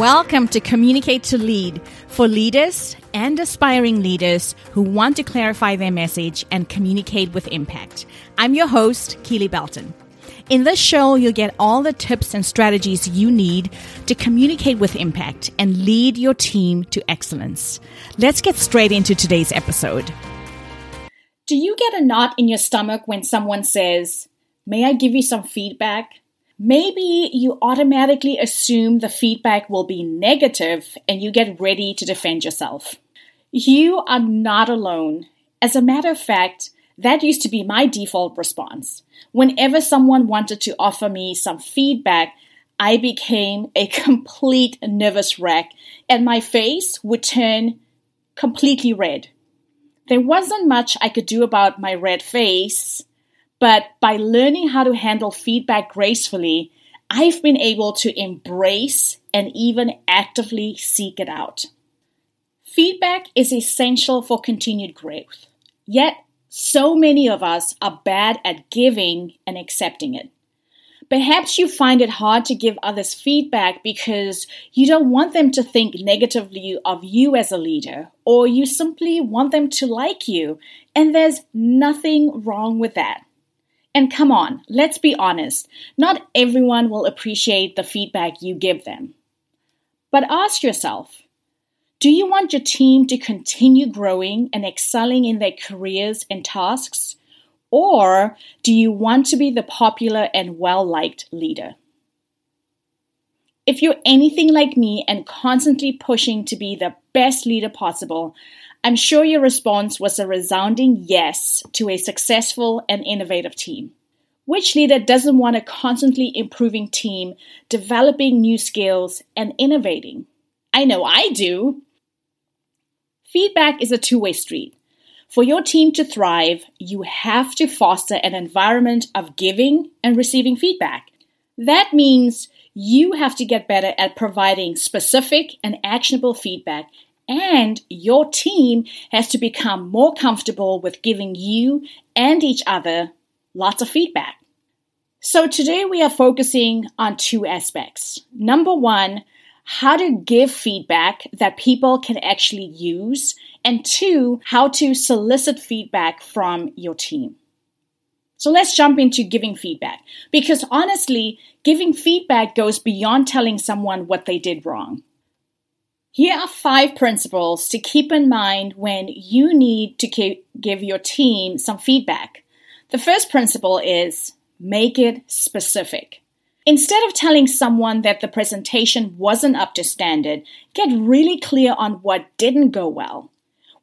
Welcome to Communicate to Lead for leaders and aspiring leaders who want to clarify their message and communicate with impact. I'm your host, Keely Belton. In this show, you'll get all the tips and strategies you need to communicate with impact and lead your team to excellence. Let's get straight into today's episode. Do you get a knot in your stomach when someone says, May I give you some feedback? Maybe you automatically assume the feedback will be negative and you get ready to defend yourself. You are not alone. As a matter of fact, that used to be my default response. Whenever someone wanted to offer me some feedback, I became a complete nervous wreck and my face would turn completely red. There wasn't much I could do about my red face, but by learning how to handle feedback gracefully, I've been able to embrace and even actively seek it out. Feedback is essential for continued growth, yet, so many of us are bad at giving and accepting it. Perhaps you find it hard to give others feedback because you don't want them to think negatively of you as a leader, or you simply want them to like you, and there's nothing wrong with that. And come on, let's be honest, not everyone will appreciate the feedback you give them. But ask yourself do you want your team to continue growing and excelling in their careers and tasks? Or do you want to be the popular and well liked leader? If you're anything like me and constantly pushing to be the best leader possible, I'm sure your response was a resounding yes to a successful and innovative team. Which leader doesn't want a constantly improving team, developing new skills, and innovating? I know I do. Feedback is a two way street. For your team to thrive, you have to foster an environment of giving and receiving feedback. That means you have to get better at providing specific and actionable feedback and your team has to become more comfortable with giving you and each other lots of feedback. So today we are focusing on two aspects. Number one, how to give feedback that people can actually use, and two, how to solicit feedback from your team. So let's jump into giving feedback because honestly, giving feedback goes beyond telling someone what they did wrong. Here are five principles to keep in mind when you need to give your team some feedback. The first principle is make it specific. Instead of telling someone that the presentation wasn't up to standard, get really clear on what didn't go well.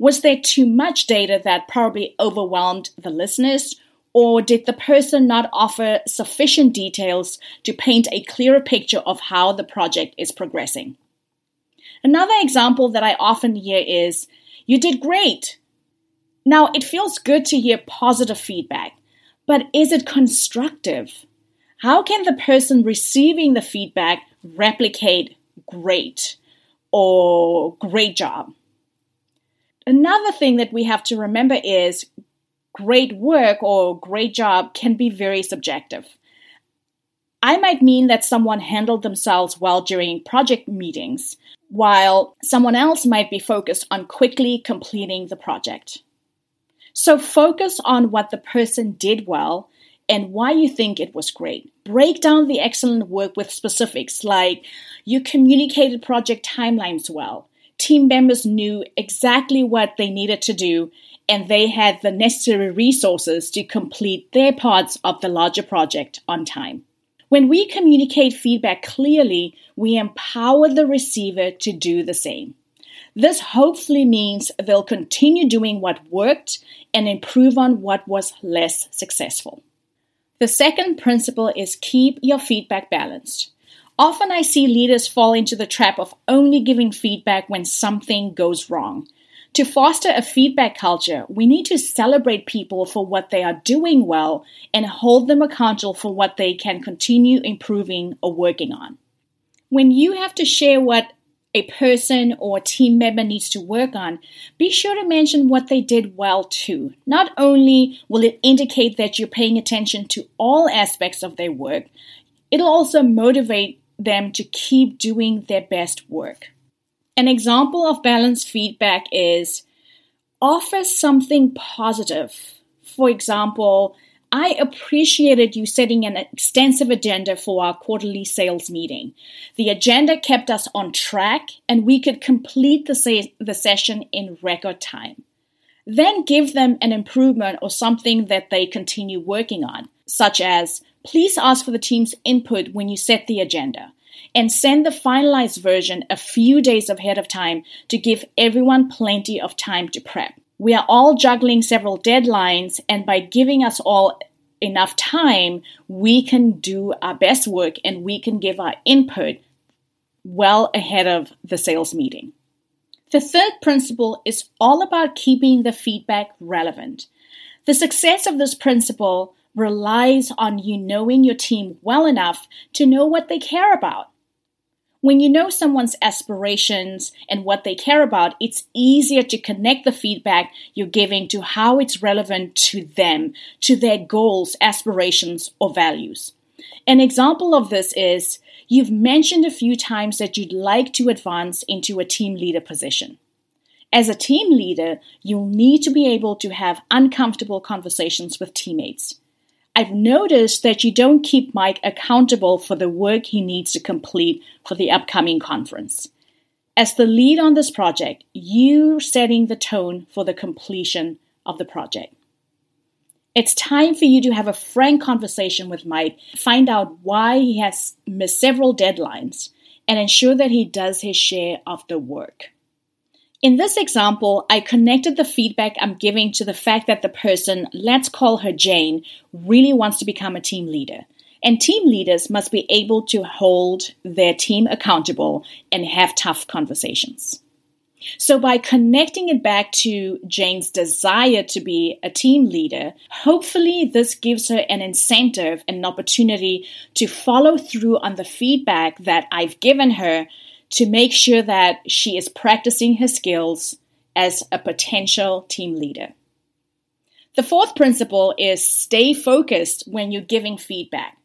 Was there too much data that probably overwhelmed the listeners? Or did the person not offer sufficient details to paint a clearer picture of how the project is progressing? Another example that I often hear is, You did great. Now, it feels good to hear positive feedback, but is it constructive? How can the person receiving the feedback replicate great or great job? Another thing that we have to remember is great work or great job can be very subjective. I might mean that someone handled themselves well during project meetings, while someone else might be focused on quickly completing the project. So focus on what the person did well and why you think it was great. Break down the excellent work with specifics like you communicated project timelines well, team members knew exactly what they needed to do, and they had the necessary resources to complete their parts of the larger project on time. When we communicate feedback clearly, we empower the receiver to do the same. This hopefully means they'll continue doing what worked and improve on what was less successful. The second principle is keep your feedback balanced. Often I see leaders fall into the trap of only giving feedback when something goes wrong. To foster a feedback culture, we need to celebrate people for what they are doing well and hold them accountable for what they can continue improving or working on. When you have to share what a person or team member needs to work on, be sure to mention what they did well too. Not only will it indicate that you're paying attention to all aspects of their work, it'll also motivate them to keep doing their best work. An example of balanced feedback is offer something positive. For example, I appreciated you setting an extensive agenda for our quarterly sales meeting. The agenda kept us on track and we could complete the, se- the session in record time. Then give them an improvement or something that they continue working on, such as please ask for the team's input when you set the agenda and send the finalized version a few days ahead of time to give everyone plenty of time to prep. We are all juggling several deadlines, and by giving us all enough time, we can do our best work and we can give our input well ahead of the sales meeting. The third principle is all about keeping the feedback relevant. The success of this principle relies on you knowing your team well enough to know what they care about. When you know someone's aspirations and what they care about, it's easier to connect the feedback you're giving to how it's relevant to them, to their goals, aspirations, or values. An example of this is you've mentioned a few times that you'd like to advance into a team leader position. As a team leader, you'll need to be able to have uncomfortable conversations with teammates. I've noticed that you don't keep Mike accountable for the work he needs to complete for the upcoming conference. As the lead on this project, you're setting the tone for the completion of the project. It's time for you to have a frank conversation with Mike, find out why he has missed several deadlines, and ensure that he does his share of the work. In this example, I connected the feedback I'm giving to the fact that the person, let's call her Jane, really wants to become a team leader. And team leaders must be able to hold their team accountable and have tough conversations. So, by connecting it back to Jane's desire to be a team leader, hopefully this gives her an incentive and an opportunity to follow through on the feedback that I've given her to make sure that she is practicing her skills as a potential team leader. The fourth principle is stay focused when you're giving feedback.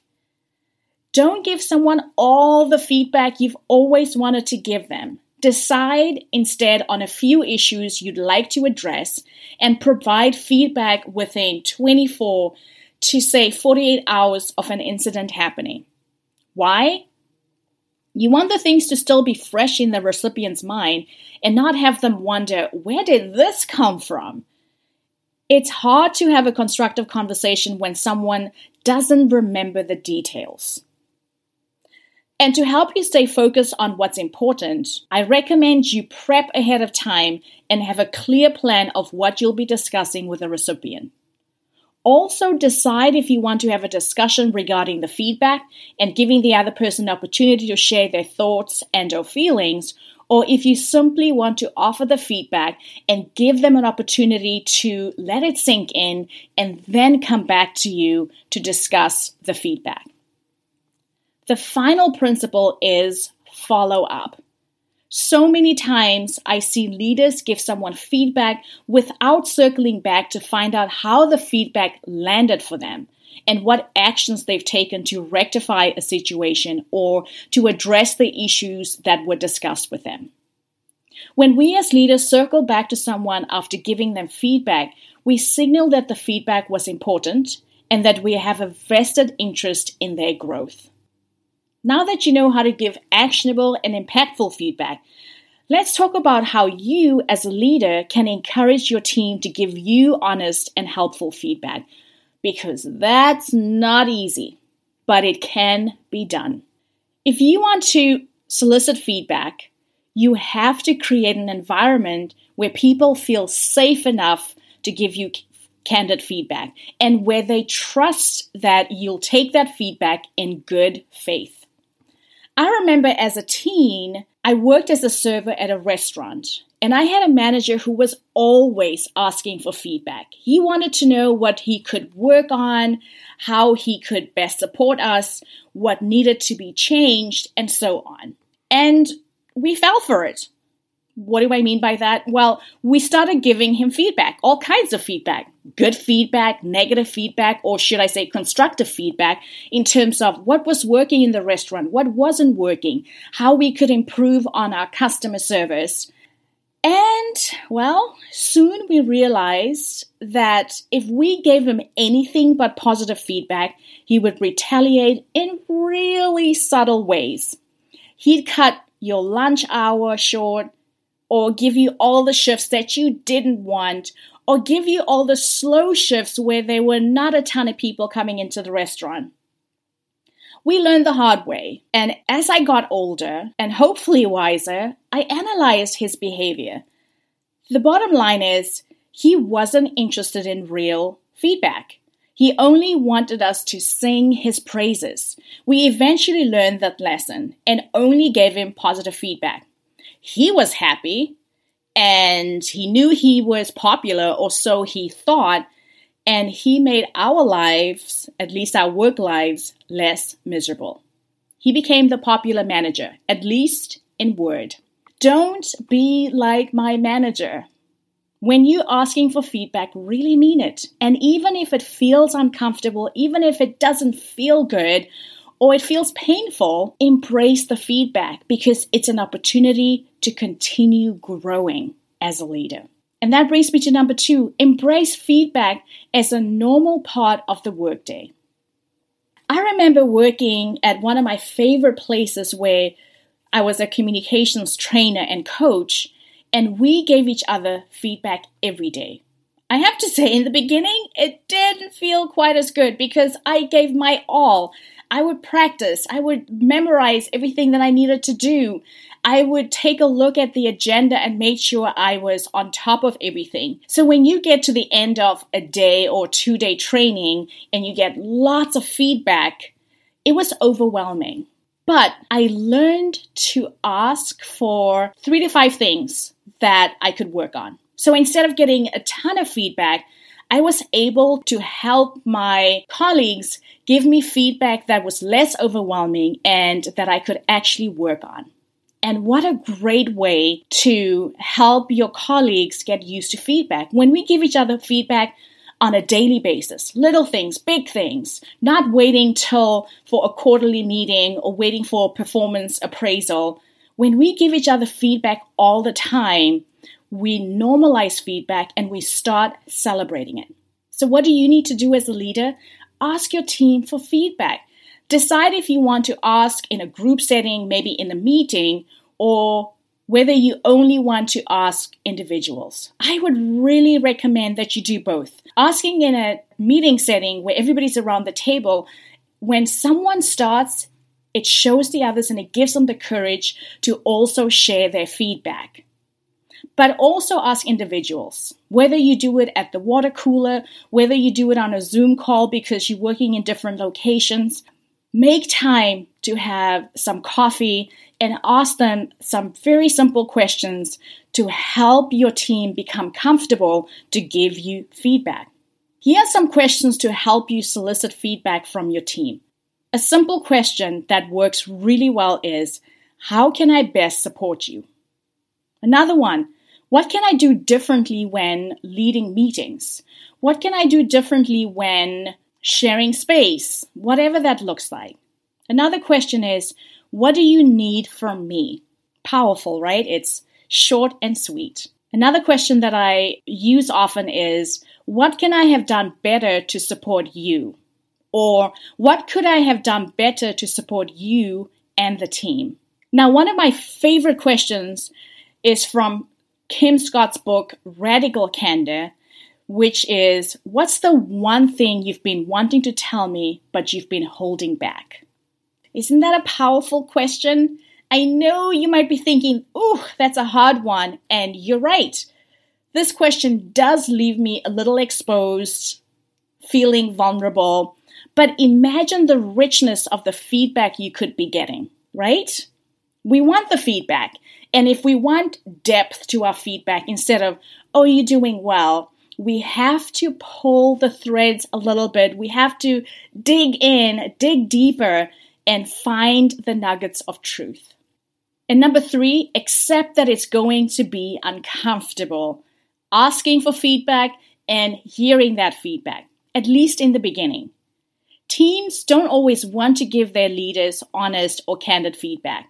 Don't give someone all the feedback you've always wanted to give them. Decide instead on a few issues you'd like to address and provide feedback within 24 to say 48 hours of an incident happening. Why? You want the things to still be fresh in the recipient's mind and not have them wonder, where did this come from? It's hard to have a constructive conversation when someone doesn't remember the details. And to help you stay focused on what's important, I recommend you prep ahead of time and have a clear plan of what you'll be discussing with the recipient. Also, decide if you want to have a discussion regarding the feedback and giving the other person an opportunity to share their thoughts and or feelings, or if you simply want to offer the feedback and give them an opportunity to let it sink in and then come back to you to discuss the feedback. The final principle is follow up. So many times I see leaders give someone feedback without circling back to find out how the feedback landed for them and what actions they've taken to rectify a situation or to address the issues that were discussed with them. When we as leaders circle back to someone after giving them feedback, we signal that the feedback was important and that we have a vested interest in their growth. Now that you know how to give actionable and impactful feedback, let's talk about how you, as a leader, can encourage your team to give you honest and helpful feedback. Because that's not easy, but it can be done. If you want to solicit feedback, you have to create an environment where people feel safe enough to give you candid feedback and where they trust that you'll take that feedback in good faith. I remember as a teen, I worked as a server at a restaurant, and I had a manager who was always asking for feedback. He wanted to know what he could work on, how he could best support us, what needed to be changed, and so on. And we fell for it. What do I mean by that? Well, we started giving him feedback, all kinds of feedback good feedback, negative feedback, or should I say constructive feedback in terms of what was working in the restaurant, what wasn't working, how we could improve on our customer service. And, well, soon we realized that if we gave him anything but positive feedback, he would retaliate in really subtle ways. He'd cut your lunch hour short, or give you all the shifts that you didn't want, or give you all the slow shifts where there were not a ton of people coming into the restaurant. We learned the hard way, and as I got older and hopefully wiser, I analyzed his behavior. The bottom line is, he wasn't interested in real feedback. He only wanted us to sing his praises. We eventually learned that lesson and only gave him positive feedback. He was happy and he knew he was popular, or so he thought, and he made our lives, at least our work lives, less miserable. He became the popular manager, at least in word. Don't be like my manager. When you're asking for feedback, really mean it. And even if it feels uncomfortable, even if it doesn't feel good, or it feels painful, embrace the feedback because it's an opportunity to continue growing as a leader. And that brings me to number two embrace feedback as a normal part of the workday. I remember working at one of my favorite places where I was a communications trainer and coach, and we gave each other feedback every day. I have to say, in the beginning, it didn't feel quite as good because I gave my all. I would practice, I would memorize everything that I needed to do. I would take a look at the agenda and make sure I was on top of everything. So when you get to the end of a day or two day training and you get lots of feedback, it was overwhelming. But I learned to ask for three to five things that I could work on. So instead of getting a ton of feedback, I was able to help my colleagues give me feedback that was less overwhelming and that I could actually work on. And what a great way to help your colleagues get used to feedback. When we give each other feedback on a daily basis, little things, big things, not waiting till for a quarterly meeting or waiting for performance appraisal. When we give each other feedback all the time, we normalize feedback and we start celebrating it. So, what do you need to do as a leader? Ask your team for feedback. Decide if you want to ask in a group setting, maybe in a meeting, or whether you only want to ask individuals. I would really recommend that you do both. Asking in a meeting setting where everybody's around the table, when someone starts, it shows the others and it gives them the courage to also share their feedback but also ask individuals. Whether you do it at the water cooler, whether you do it on a Zoom call because you're working in different locations, make time to have some coffee and ask them some very simple questions to help your team become comfortable to give you feedback. Here are some questions to help you solicit feedback from your team. A simple question that works really well is How can I best support you? Another one what can I do differently when leading meetings? What can I do differently when sharing space? Whatever that looks like. Another question is, what do you need from me? Powerful, right? It's short and sweet. Another question that I use often is, what can I have done better to support you? Or what could I have done better to support you and the team? Now, one of my favorite questions is from Kim Scott's book, Radical Candor, which is What's the one thing you've been wanting to tell me, but you've been holding back? Isn't that a powerful question? I know you might be thinking, ooh, that's a hard one, and you're right. This question does leave me a little exposed, feeling vulnerable, but imagine the richness of the feedback you could be getting, right? We want the feedback. And if we want depth to our feedback instead of, oh, you're doing well, we have to pull the threads a little bit. We have to dig in, dig deeper, and find the nuggets of truth. And number three, accept that it's going to be uncomfortable. Asking for feedback and hearing that feedback, at least in the beginning. Teams don't always want to give their leaders honest or candid feedback,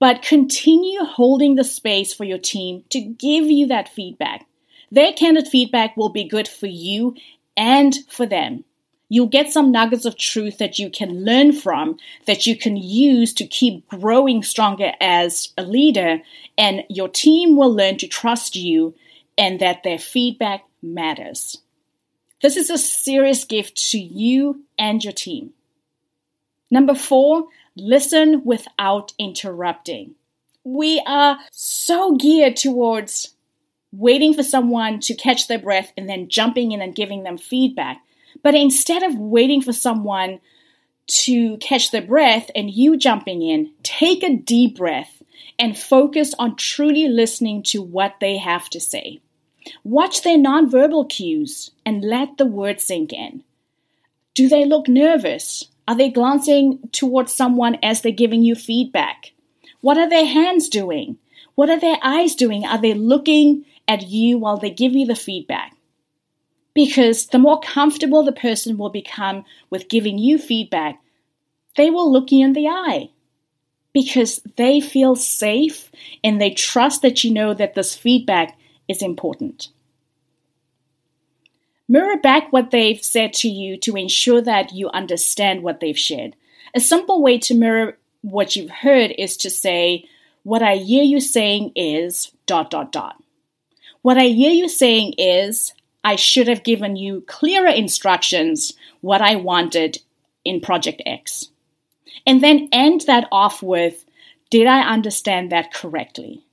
but continue holding the space for your team to give you that feedback. Their candid feedback will be good for you and for them. You'll get some nuggets of truth that you can learn from, that you can use to keep growing stronger as a leader, and your team will learn to trust you and that their feedback matters. This is a serious gift to you and your team. Number four, listen without interrupting. We are so geared towards waiting for someone to catch their breath and then jumping in and giving them feedback. But instead of waiting for someone to catch their breath and you jumping in, take a deep breath and focus on truly listening to what they have to say. Watch their nonverbal cues and let the words sink in. Do they look nervous? Are they glancing towards someone as they're giving you feedback? What are their hands doing? What are their eyes doing? Are they looking at you while they give you the feedback? Because the more comfortable the person will become with giving you feedback, they will look you in the eye because they feel safe and they trust that you know that this feedback is important. Mirror back what they've said to you to ensure that you understand what they've shared. A simple way to mirror what you've heard is to say, What I hear you saying is dot dot dot. What I hear you saying is, I should have given you clearer instructions what I wanted in Project X. And then end that off with, Did I understand that correctly?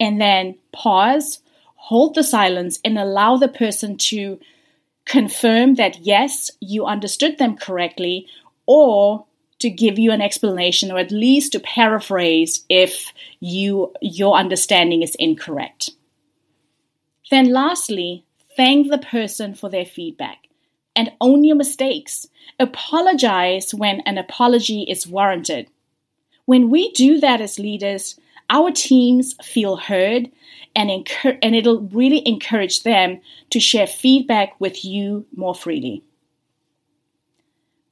and then pause, hold the silence, and allow the person to confirm that yes, you understood them correctly, or to give you an explanation or at least to paraphrase if you your understanding is incorrect. Then lastly, thank the person for their feedback and own your mistakes. Apologize when an apology is warranted. When we do that as leaders, our teams feel heard and, and it'll really encourage them to share feedback with you more freely.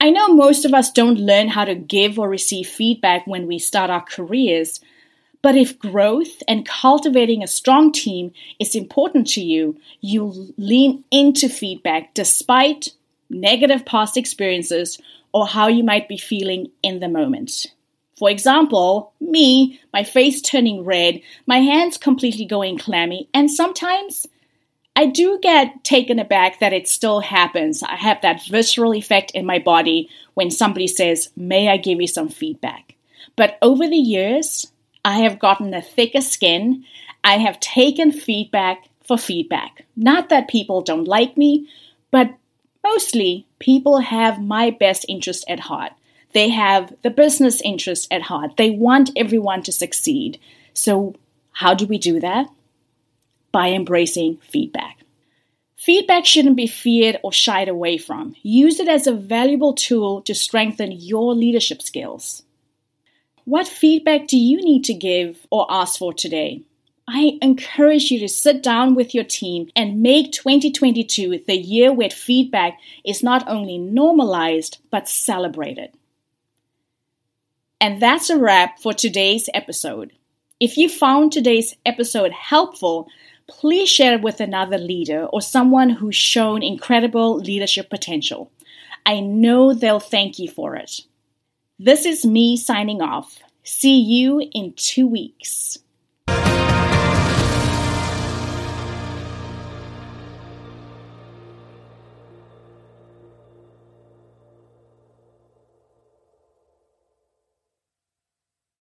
I know most of us don't learn how to give or receive feedback when we start our careers, but if growth and cultivating a strong team is important to you, you lean into feedback despite negative past experiences or how you might be feeling in the moment. For example, me, my face turning red, my hands completely going clammy, and sometimes I do get taken aback that it still happens. I have that visceral effect in my body when somebody says, May I give you some feedback? But over the years, I have gotten a thicker skin. I have taken feedback for feedback. Not that people don't like me, but mostly people have my best interest at heart. They have the business interest at heart. They want everyone to succeed. So, how do we do that? By embracing feedback. Feedback shouldn't be feared or shied away from. Use it as a valuable tool to strengthen your leadership skills. What feedback do you need to give or ask for today? I encourage you to sit down with your team and make 2022 the year where feedback is not only normalized but celebrated. And that's a wrap for today's episode. If you found today's episode helpful, please share it with another leader or someone who's shown incredible leadership potential. I know they'll thank you for it. This is me signing off. See you in two weeks.